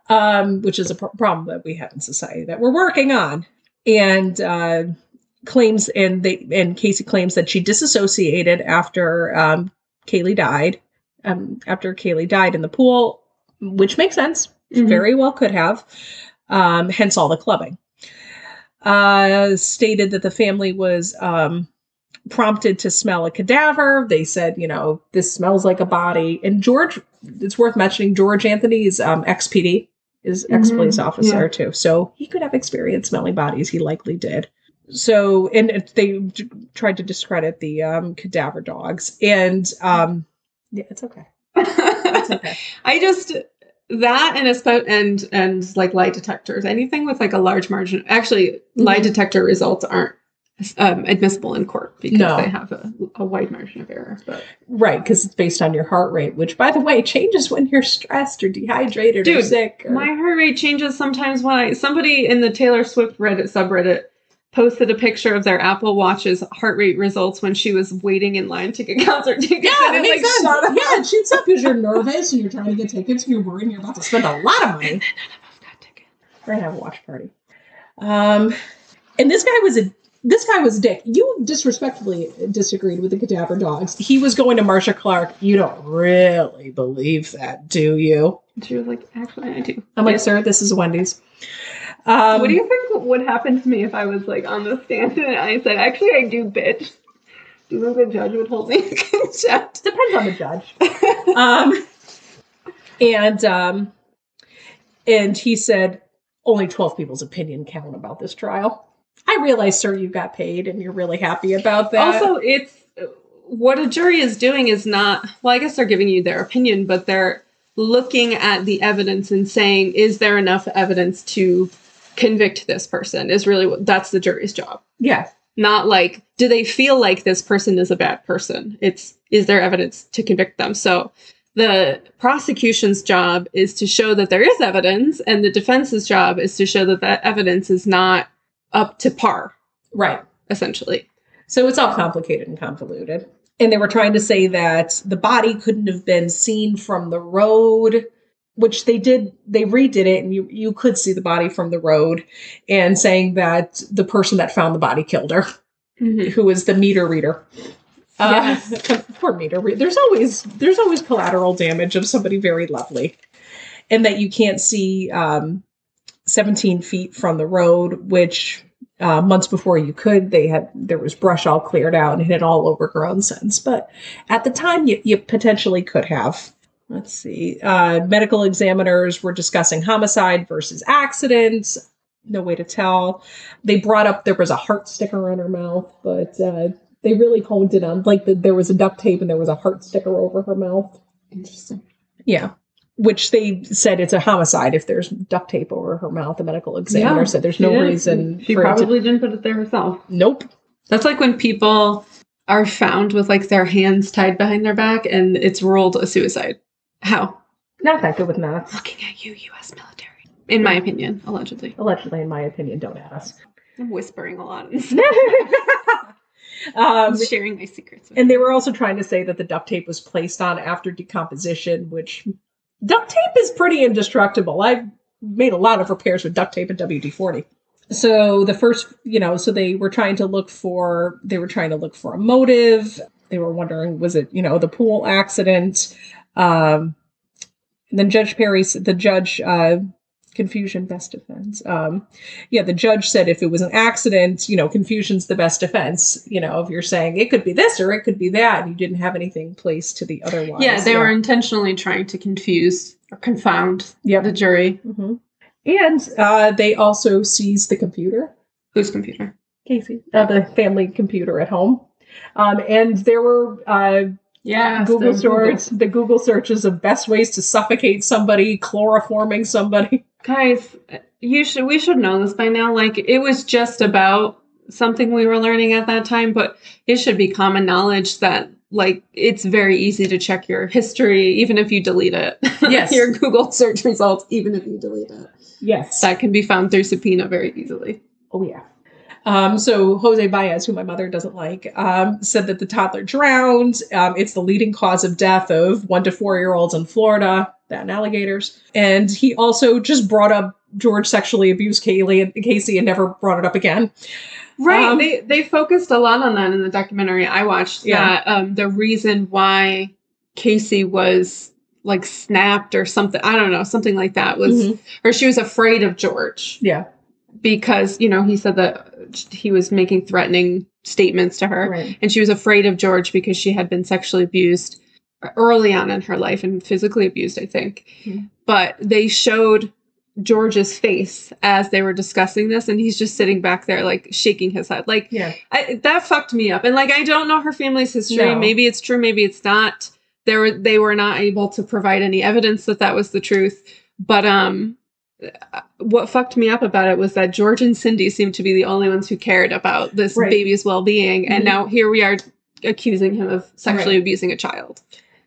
um, which is a pro- problem that we have in society that we're working on. And uh, claims, and they and Casey claims that she disassociated after um, Caylee died. Um, after Caylee died in the pool, which makes sense. Mhm. Very well could have. Um, hence all the clubbing. Uh, stated that the family was um, prompted to smell a cadaver. They said, you know, this smells like a body. And George, it's worth mentioning, George Anthony's um, ex-PD is ex-police Mhm, officer yeah. too. So he could have experience smelling bodies. He likely did. So, and they d- tried to discredit the um, cadaver dogs. And um, yeah, it's okay. It's okay. I just that and a and and like lie detectors. Anything with like a large margin. Actually, lie Mhm. detector results aren't um, admissible in court because No. they have a, a wide margin of error. But Right, because it's based on your heart rate, which, by the way, changes when you're stressed or dehydrated or sick. Or, my heart rate changes sometimes when I somebody in the Taylor Swift Reddit subreddit posted a picture of their Apple Watch's heart rate results when she was waiting in line to get concert tickets. yeah, and it, makes like, sense. Yeah, it shoots up because you're nervous and you're trying to get tickets and you're worried and you're about to spend a lot of money. We're gonna have a watch party. Um, and this guy was a this guy was dick. You disrespectfully disagreed with the cadaver dogs. He was going to Marcia Clark. You don't really believe that, do you? She was like, actually, I do. I'm like, sir, this is Wendy's. Um, what do you think would happen to me if I was like on the stand and I said, actually, I do, bitch? Do you think the judge would hold me in contempt? depends on the judge. um, and um, and he said only twelve people's opinion count about this trial. I realize, sir, you got paid, and you're really happy about that. Also, it's what a jury is doing is not, well, I guess they're giving you their opinion, but they're looking at the evidence and saying, is there enough evidence to convict this person? Is really what that's the jury's job. yeah, not like do they feel like this person is a bad person it's is there evidence to convict them so the prosecution's job is to show that there is evidence and the defense's job is to show that that evidence is not up to par right. essentially So it's all complicated and convoluted. And they were trying to say that the body couldn't have been seen from the road, which they did. They redid it, and you you could see the body from the road, and saying that the person that found the body killed her. who was the meter reader. Uh, poor meter reader. There's always there's always collateral damage of somebody very lovely, and that you can't see um, 17 feet from the road, which uh, months before you could. They had there was brush all cleared out and it had all overgrown since, but at the time you, you potentially could have. Let's see. Uh, medical examiners were discussing homicide versus accidents. No way to tell they brought up there was a heart sticker on her mouth, but uh, they really honed in on like the, there was a duct tape and there was a heart sticker over her mouth. interesting Yeah, which they said it's a homicide if there's duct tape over her mouth. The medical examiner Yeah, said there's no did. reason. she for it to- probably didn't put it there herself nope. that's like when people are found with like their hands tied behind their back and it's ruled a suicide how Not that good with math. looking at you us military in my opinion allegedly Allegedly, in my opinion, don't at us. i'm whispering a lot um, sharing my secrets with and they were also trying to say that the duct tape was placed on after decomposition, which duct tape is pretty indestructible. I've made a lot of repairs with duct tape and WD 40. So the first, you know, so they were trying to look for, they were trying to look for a motive. They were wondering, was it, you know, the pool accident? Um, then Judge Perry, the judge, uh, confusion best defense. Um, yeah, the judge said if it was an accident, you know, confusion's the best defense. You know, if you're saying it could be this or it could be that, and you didn't have anything placed to the other one. Yeah, they were intentionally trying to confuse Or confound Yep. the jury. hmm And uh, they also seized the computer, Whose computer? Casey, uh, the family computer at home. Um, and there were uh, Yeah. Google search, the Google searches of best ways to suffocate somebody, chloroforming somebody. Guys, you should we should know this by now. Like it was just about something we were learning at that time, but it should be common knowledge that like it's very easy to check your history even if you delete it. Yes. your Google search results even if you delete it. Yes. That can be found through subpoena very easily. Oh yeah. Um, so Jose Baez, who my mother doesn't like, um, said that the toddler drowned. Um, it's the leading cause of death of one to four year olds in Florida, that and alligators. And he also just brought up George sexually abused Caylee and Casey and never brought it up again. Right. Um, they they focused a lot on that in the documentary I watched. Yeah. That um, the reason why Casey was like snapped or something, I don't know, something like that was, Mhm. or she was afraid of George Yeah. Because you know he said that he was making threatening statements to her, Right. and she was afraid of George because she had been sexually abused early on in her life and physically abused, I think. Mhm. But they showed George's face as they were discussing this, and he's just sitting back there, like shaking his head. Like Yeah. I, that fucked me up. And like I don't know her family's history. No. Maybe it's true. Maybe it's not. They were they were not able to provide any evidence that that was the truth. But um, what fucked me up about it was that George and Cindy seemed to be the only ones who cared about this Right. baby's well being, and Mhm. now here we are accusing him of sexually Right. abusing a child.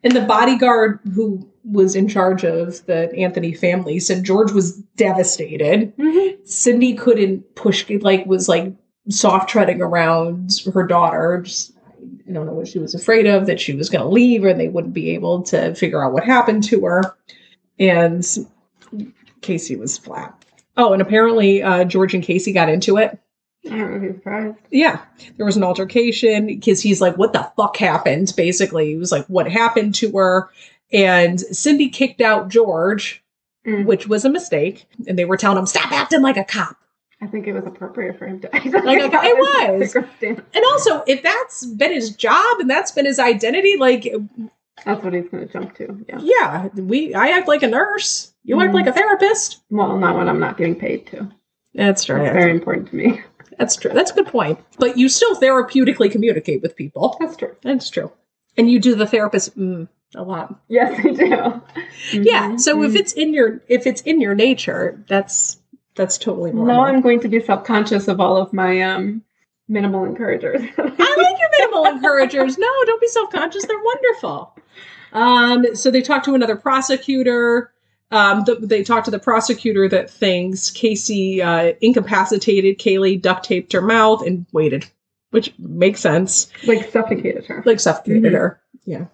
And the bodyguard who was in charge of the Anthony family said George was devastated. Cindy couldn't push, like, was like soft treading around her daughter. Just, I don't know what she was afraid of, that she was going to leave or they wouldn't be able to figure out what happened to her. And Casey was flat. Oh, and apparently uh, George and Casey got into it. I don't know surprised. Yeah, there was an altercation because he's like, "What the fuck happened?" Basically, he was like, "What happened to her?" And Cindy kicked out George, Mm. which was a mistake, and they were telling him, "Stop acting like a cop." I think it was appropriate for him to. act Like, it was. And also, if that's been his job and that's been his identity, like, That's what he's going to jump to. Yeah. yeah, we I act like a nurse, you Mhm. like a therapist. Well, not when I'm not getting paid to. That's true. That's very important to me. That's true. That's a good point. But you still therapeutically communicate with people. That's true. That's true. And you do the therapist mm, a lot. Yes, I do. Yeah. Mhm. So if Mhm. it's in your if it's in your nature, that's that's totally normal. now I'm going to be self-conscious of all of my um minimal encouragers. I like your minimal encouragers. No, don't be self conscious. They're wonderful. Um, so they talked to another prosecutor. Um, th- they talked to the prosecutor that thinks Casey uh, incapacitated Caylee, duct taped her mouth, and waited, which makes sense. like suffocated her. Like suffocated Mhm. her. Yeah.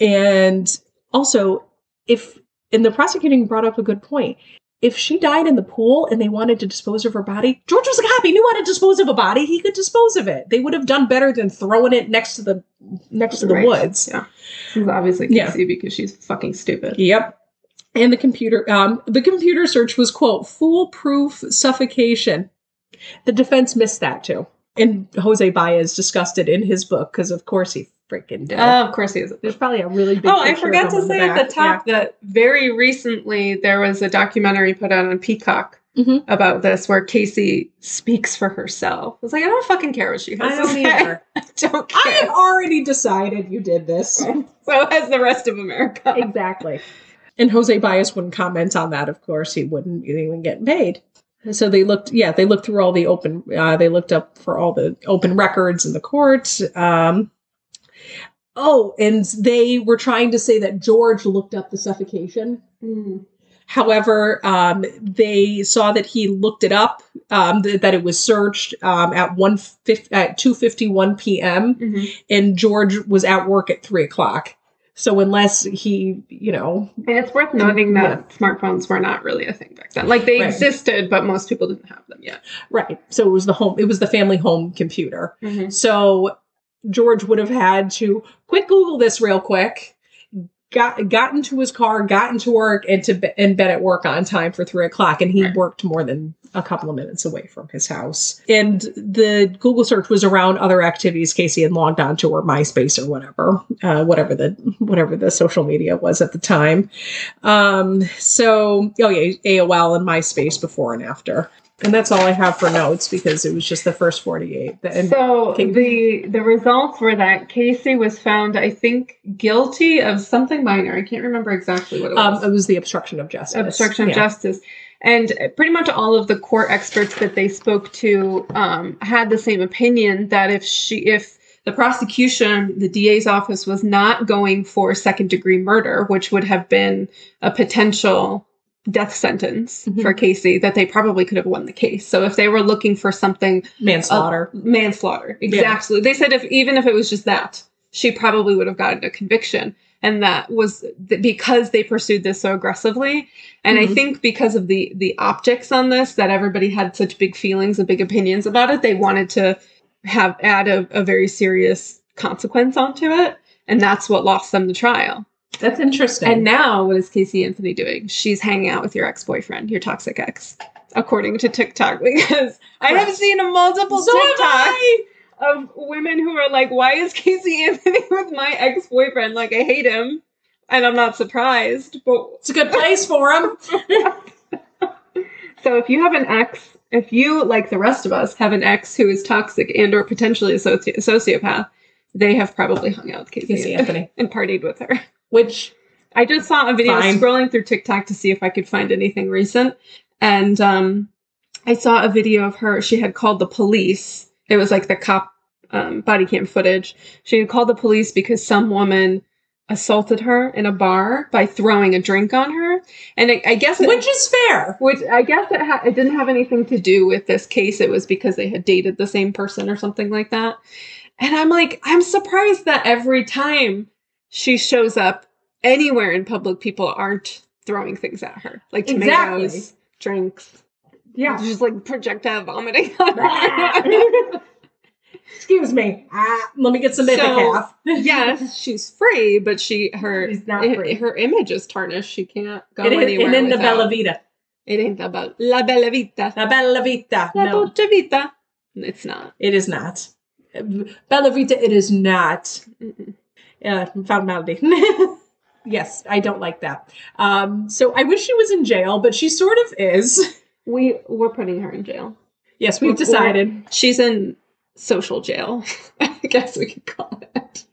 And also, if and the prosecuting brought up a good point. If she died in the pool and they wanted to dispose of her body, George was a cop. He knew how to dispose of a body. He could dispose of it. They would have done better than throwing it next to the next to the Right. woods. Yeah. This is obviously Yeah. Because she's fucking stupid. Yep. And the computer um the computer search was quote foolproof suffocation. The defense missed that too. And Jose Baez discussed it in his book because of course he freaking did. Oh, of course he is. There's probably a really big Oh, I forgot to on the say at the top that very recently there was a documentary put out on Peacock Mhm. about this where Casey speaks for herself. It's like, I don't fucking care what she has I to say. either. I don't I have already decided you did this. so has the rest of America. exactly. And Jose Baez wouldn't comment on that, of course. He wouldn't even get paid. So they looked, yeah, they looked through all the open, uh, they looked up for all the open records in the court. Um, oh, and they were trying to say that George looked up the suffocation. Mm. However, um, they saw that he looked it up, um, th- that it was searched um, at one at two fifty one p.m. Mhm. and George was at work at three o'clock. So unless he, you know, And it's worth noting that smartphones were not really a thing back then. Like they Right. existed, but most people didn't have them yet. right? So it was the home, it was the family home computer. Mm-hmm. So George would have had to quick Google this real quick, got got into his car, got into work, and to be, and been at work on time for three o'clock, and he Right. worked more than a couple of minutes away from his house. And the Google search was around other activities Casey had logged on to, or MySpace or whatever, uh, whatever the whatever the social media was at the time. Um, so oh yeah, AOL and MySpace before and after. And that's all I have for notes because it was just the first 48. And so the the results were that Casey was found, I think, guilty of something minor. I can't remember exactly what it was. um, it was the obstruction of justice. obstruction of justice. And pretty much all of the court experts that they spoke to um, had the same opinion that if she, if the prosecution, the DA's office was not going for second degree murder, which would have been a potential death sentence Mhm. for Casey, that they probably could have won the case. So if they were looking for something Manslaughter. manslaughter. Exactly. They said if even if it was just that, she probably would have gotten a conviction. And that was th- because they pursued this so aggressively. And I Mhm. think because of the the optics on this, that everybody had such big feelings and big opinions about it, they wanted to have add a, a very serious consequence onto it. And that's what lost them the trial. That's interesting. And now, what is Casey Anthony doing? She's hanging out with your ex boyfriend, your toxic ex, according to TikTok. Because I have seen a multiple So TikToks of women who are like, "Why is Casey Anthony with my ex boyfriend? Like, I hate him." And I'm not surprised. But It's a good place for him. so, if you have an ex, if you like the rest of us have an ex who is toxic and or potentially a soci- sociopath, they have probably hung out with Casey, Casey Anthony. and partied with her. Which I just saw a video Fine. scrolling through TikTok to see if I could find anything recent. And um, I saw a video of her. She had called the police. It was like the cop um, body cam footage. She had called the police because some woman assaulted her in a bar by throwing a drink on her. And I, I guess it, which is fair. which I guess it, ha- it didn't have anything to do with this case. It was because they had dated the same person or something like that. And I'm like, I'm surprised that every time she shows up anywhere in public, people aren't throwing things at her, like tomatoes, Exactly. drinks. Yeah. just like projectile vomiting. Excuse me. Ah, let me get some So- yes, she's free, but she her She's not i- free. her image is tarnished. She can't go It is, anywhere. and in the Bella Vita. It ain't the Bella, La Bella Vita. La Bella Vita. La No, Dolce Vita. It's not. it is not. Bella Vita, it is not. Mm-mm. Uh, found malady. yes, I don't like that. Um, so I wish she was in jail, but she sort of is. We we're putting her in jail. Yes, we've We're- decided. She's in social jail. I guess we could call it.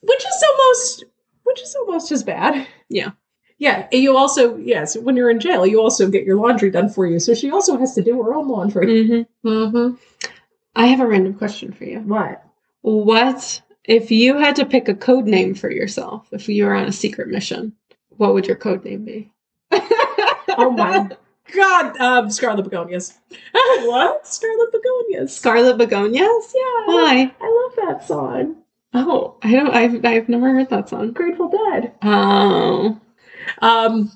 which is almost which is almost as bad Yeah. yeah and you also yes when you're in jail you also get your laundry done for you so she also has to do her own laundry Mm-hmm. mm-hmm. I have a random question for you. what What if you had to pick a code name for yourself? If you were on a secret mission, what would your code name be? oh my god um scarlet begonias what scarlet begonias Scarlet Begonias? yeah Why? i love that song Oh, I don't. I've I've never heard that song. grateful dead Oh, um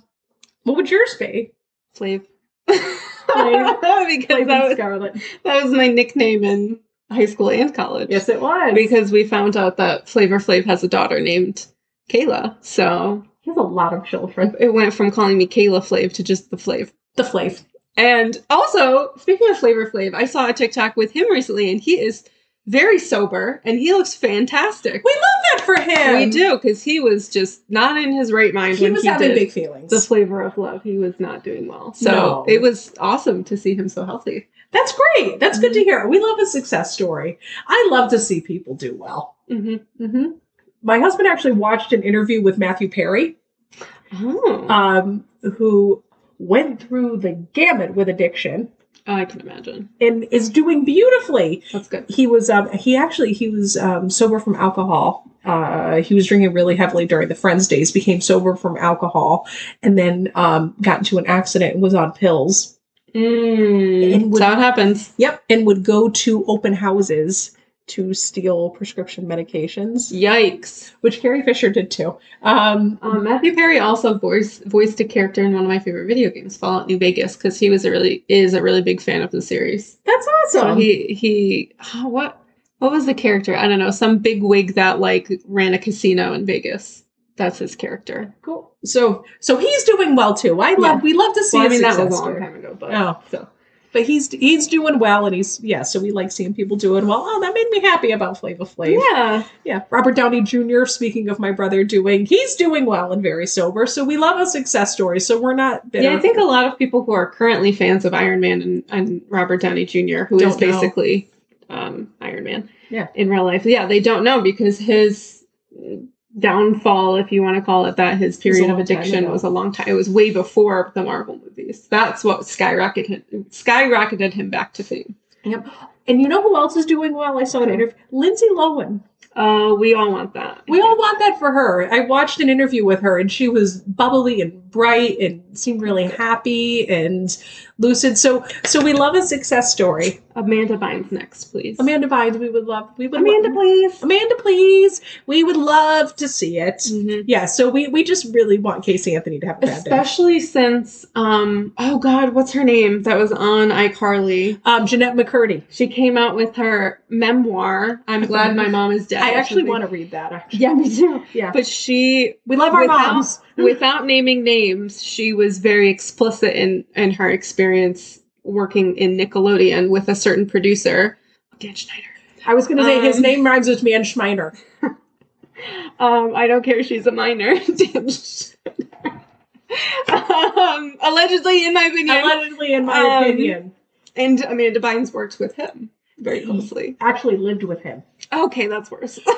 what would yours be. Flav. because that was, scarlet that was my nickname in high school and college. yes it was because we found out that Flavor Flav has a daughter named Kayla. So he has a lot of children it went from calling me Kayla Flav to just the Flav. the flav And also, speaking of Flavor Flav, I saw a TikTok with him recently, and he is very sober and he looks fantastic. we love for him We do because he was just not in his right mind he when was he having big feelings the flavor of love. He was not doing well, so No. it was awesome to see him so healthy. That's great. That's good Mm-hmm. to hear. We love a success story. I love to see people do well. Mm-hmm. Mm-hmm. My husband actually watched an interview with Matthew Perry, Oh, um, who went through the gamut with addiction I can imagine. and is doing beautifully. That's good. He was um, he actually he was um, sober from alcohol. Uh, he was drinking really heavily during the Friends days, became sober from alcohol, and then um, got into an accident and was on pills. Mm, would- it happens. Yep, and would go to open houses to steal prescription medications, Yikes. which Carrie Fisher did too. Um, Um, Matthew Perry also voiced voiced a character in one of my favorite video games, Fallout New Vegas, because he was a really is a really big fan of the series. that's So awesome. he he oh, what what was the character? I don't know, some big wig that like ran a casino in Vegas That's his character. Cool. So so he's doing well too. I love Yeah. we love to see. Well, I mean, that was a long time ago, but Oh. so But he's he's doing well, and he's yeah. So we like seeing people doing well. Oh, that made me happy about Flavor Flav. yeah, Yeah, Robert Downey Jr. Speaking of my brother doing, he's doing well and very sober. So we love a success story. So we're not bitter. yeah. I think a lot of people who are currently fans of Iron Man and, and Robert Downey Jr., who is basically um, Iron Man, Yeah. in real life, yeah, they don't know because his downfall, if you want to call it that, his period of addiction was a long time. It was way before the Marvel movies. That's what skyrocketed skyrocketed him back to fame. Yep. And you know who else is doing well? I saw an interview. Lindsay Lohan. Uh, we all want that. We all want that for her. I watched an interview with her, and she was bubbly and bright, and seemed really happy and lucid. So, so we love a success story. Amanda Bynes next, please. Amanda Bynes, we would love. We would Amanda, love, please. Amanda, please. We would love to see it. Mhm. Yeah. So we we just really want Casey Anthony to have a bad day. Especially since, um, oh God, what's her name? That was on iCarly. Um, Jennette McCurdy. She came out with her memoir. I'm glad my mom is dead. I actually want to read that. Actually. Yeah, me too. Yeah. But she, We love our Without- moms. without naming names, she was very explicit in in her experience working in Nickelodeon with a certain producer, Dan Schneider. I was going to say his Um, name rhymes with Man Schmeiner. Um, I don't care. She's a minor. Dan um, allegedly, in my opinion. Allegedly, in my Um, opinion, And Amanda Bynes worked with him very closely. actually lived with him. Okay, that's worse.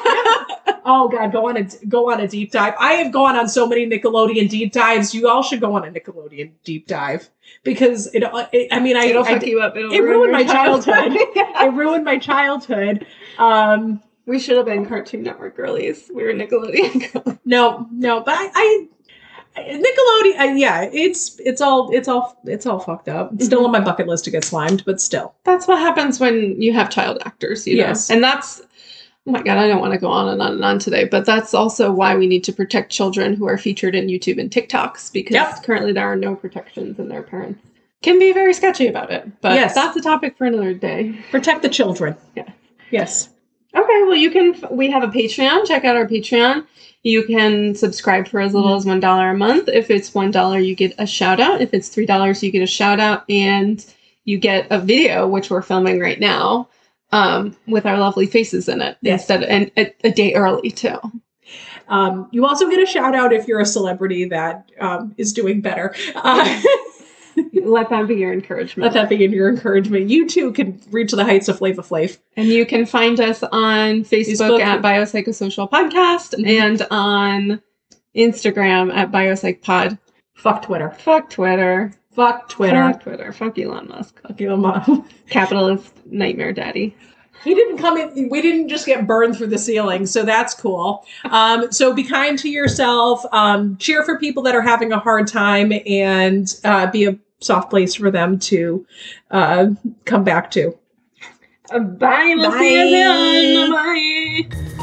Oh God, go on a go on a deep dive. I have gone on so many Nickelodeon deep dives. You all should go on a Nickelodeon deep dive because it. it I mean, I, It'll I fuck you up. It'll it ruin ruined my childhood. Yeah. it ruined my childhood. Um, We should have been Cartoon Network girlies. We were Nickelodeon girlies. no, no, but I, I Nickelodeon. Uh, yeah, it's it's all it's all it's all fucked up. It's still on my bucket list to get slimed, but still. That's what happens when you have child actors, you know. Yes. And that's oh my god, I don't want to go on and on and on today, but that's also why we need to protect children who are featured in YouTube and TikToks because Yep. currently there are no protections and their parents can be very sketchy about it. But Yes. that's a topic for another day. Protect the children. Yeah. Yes. Okay, well, you can. We have a Patreon. Check out our Patreon. You can subscribe for as little as one dollar a month. If it's one dollar, you get a shout out. If it's three dollars, you get a shout out, and you get a video, which we're filming right now, um, with our lovely faces in it Yes. instead, and a, a day early too. Um, you also get a shout out if you're a celebrity that um, is doing better. Uh, Let that be your encouragement. let that be your encouragement. You too can reach the heights of Flavor Flav. And you can find us on Facebook, Facebook. at Biopsychosocial Podcast Mhm. and on Instagram at BiopsychPod. Fuck Twitter. Fuck Twitter. Fuck Twitter. Fuck Twitter. Fuck Elon Musk. Fuck Elon Musk. Capitalist nightmare daddy. He didn't come in. We didn't just get burned through the ceiling, so that's cool. Um, so be kind to yourself. Um, cheer for people that are having a hard time, and uh, be a soft place for them to uh, come back to. Bye. We'll see you soon. Bye.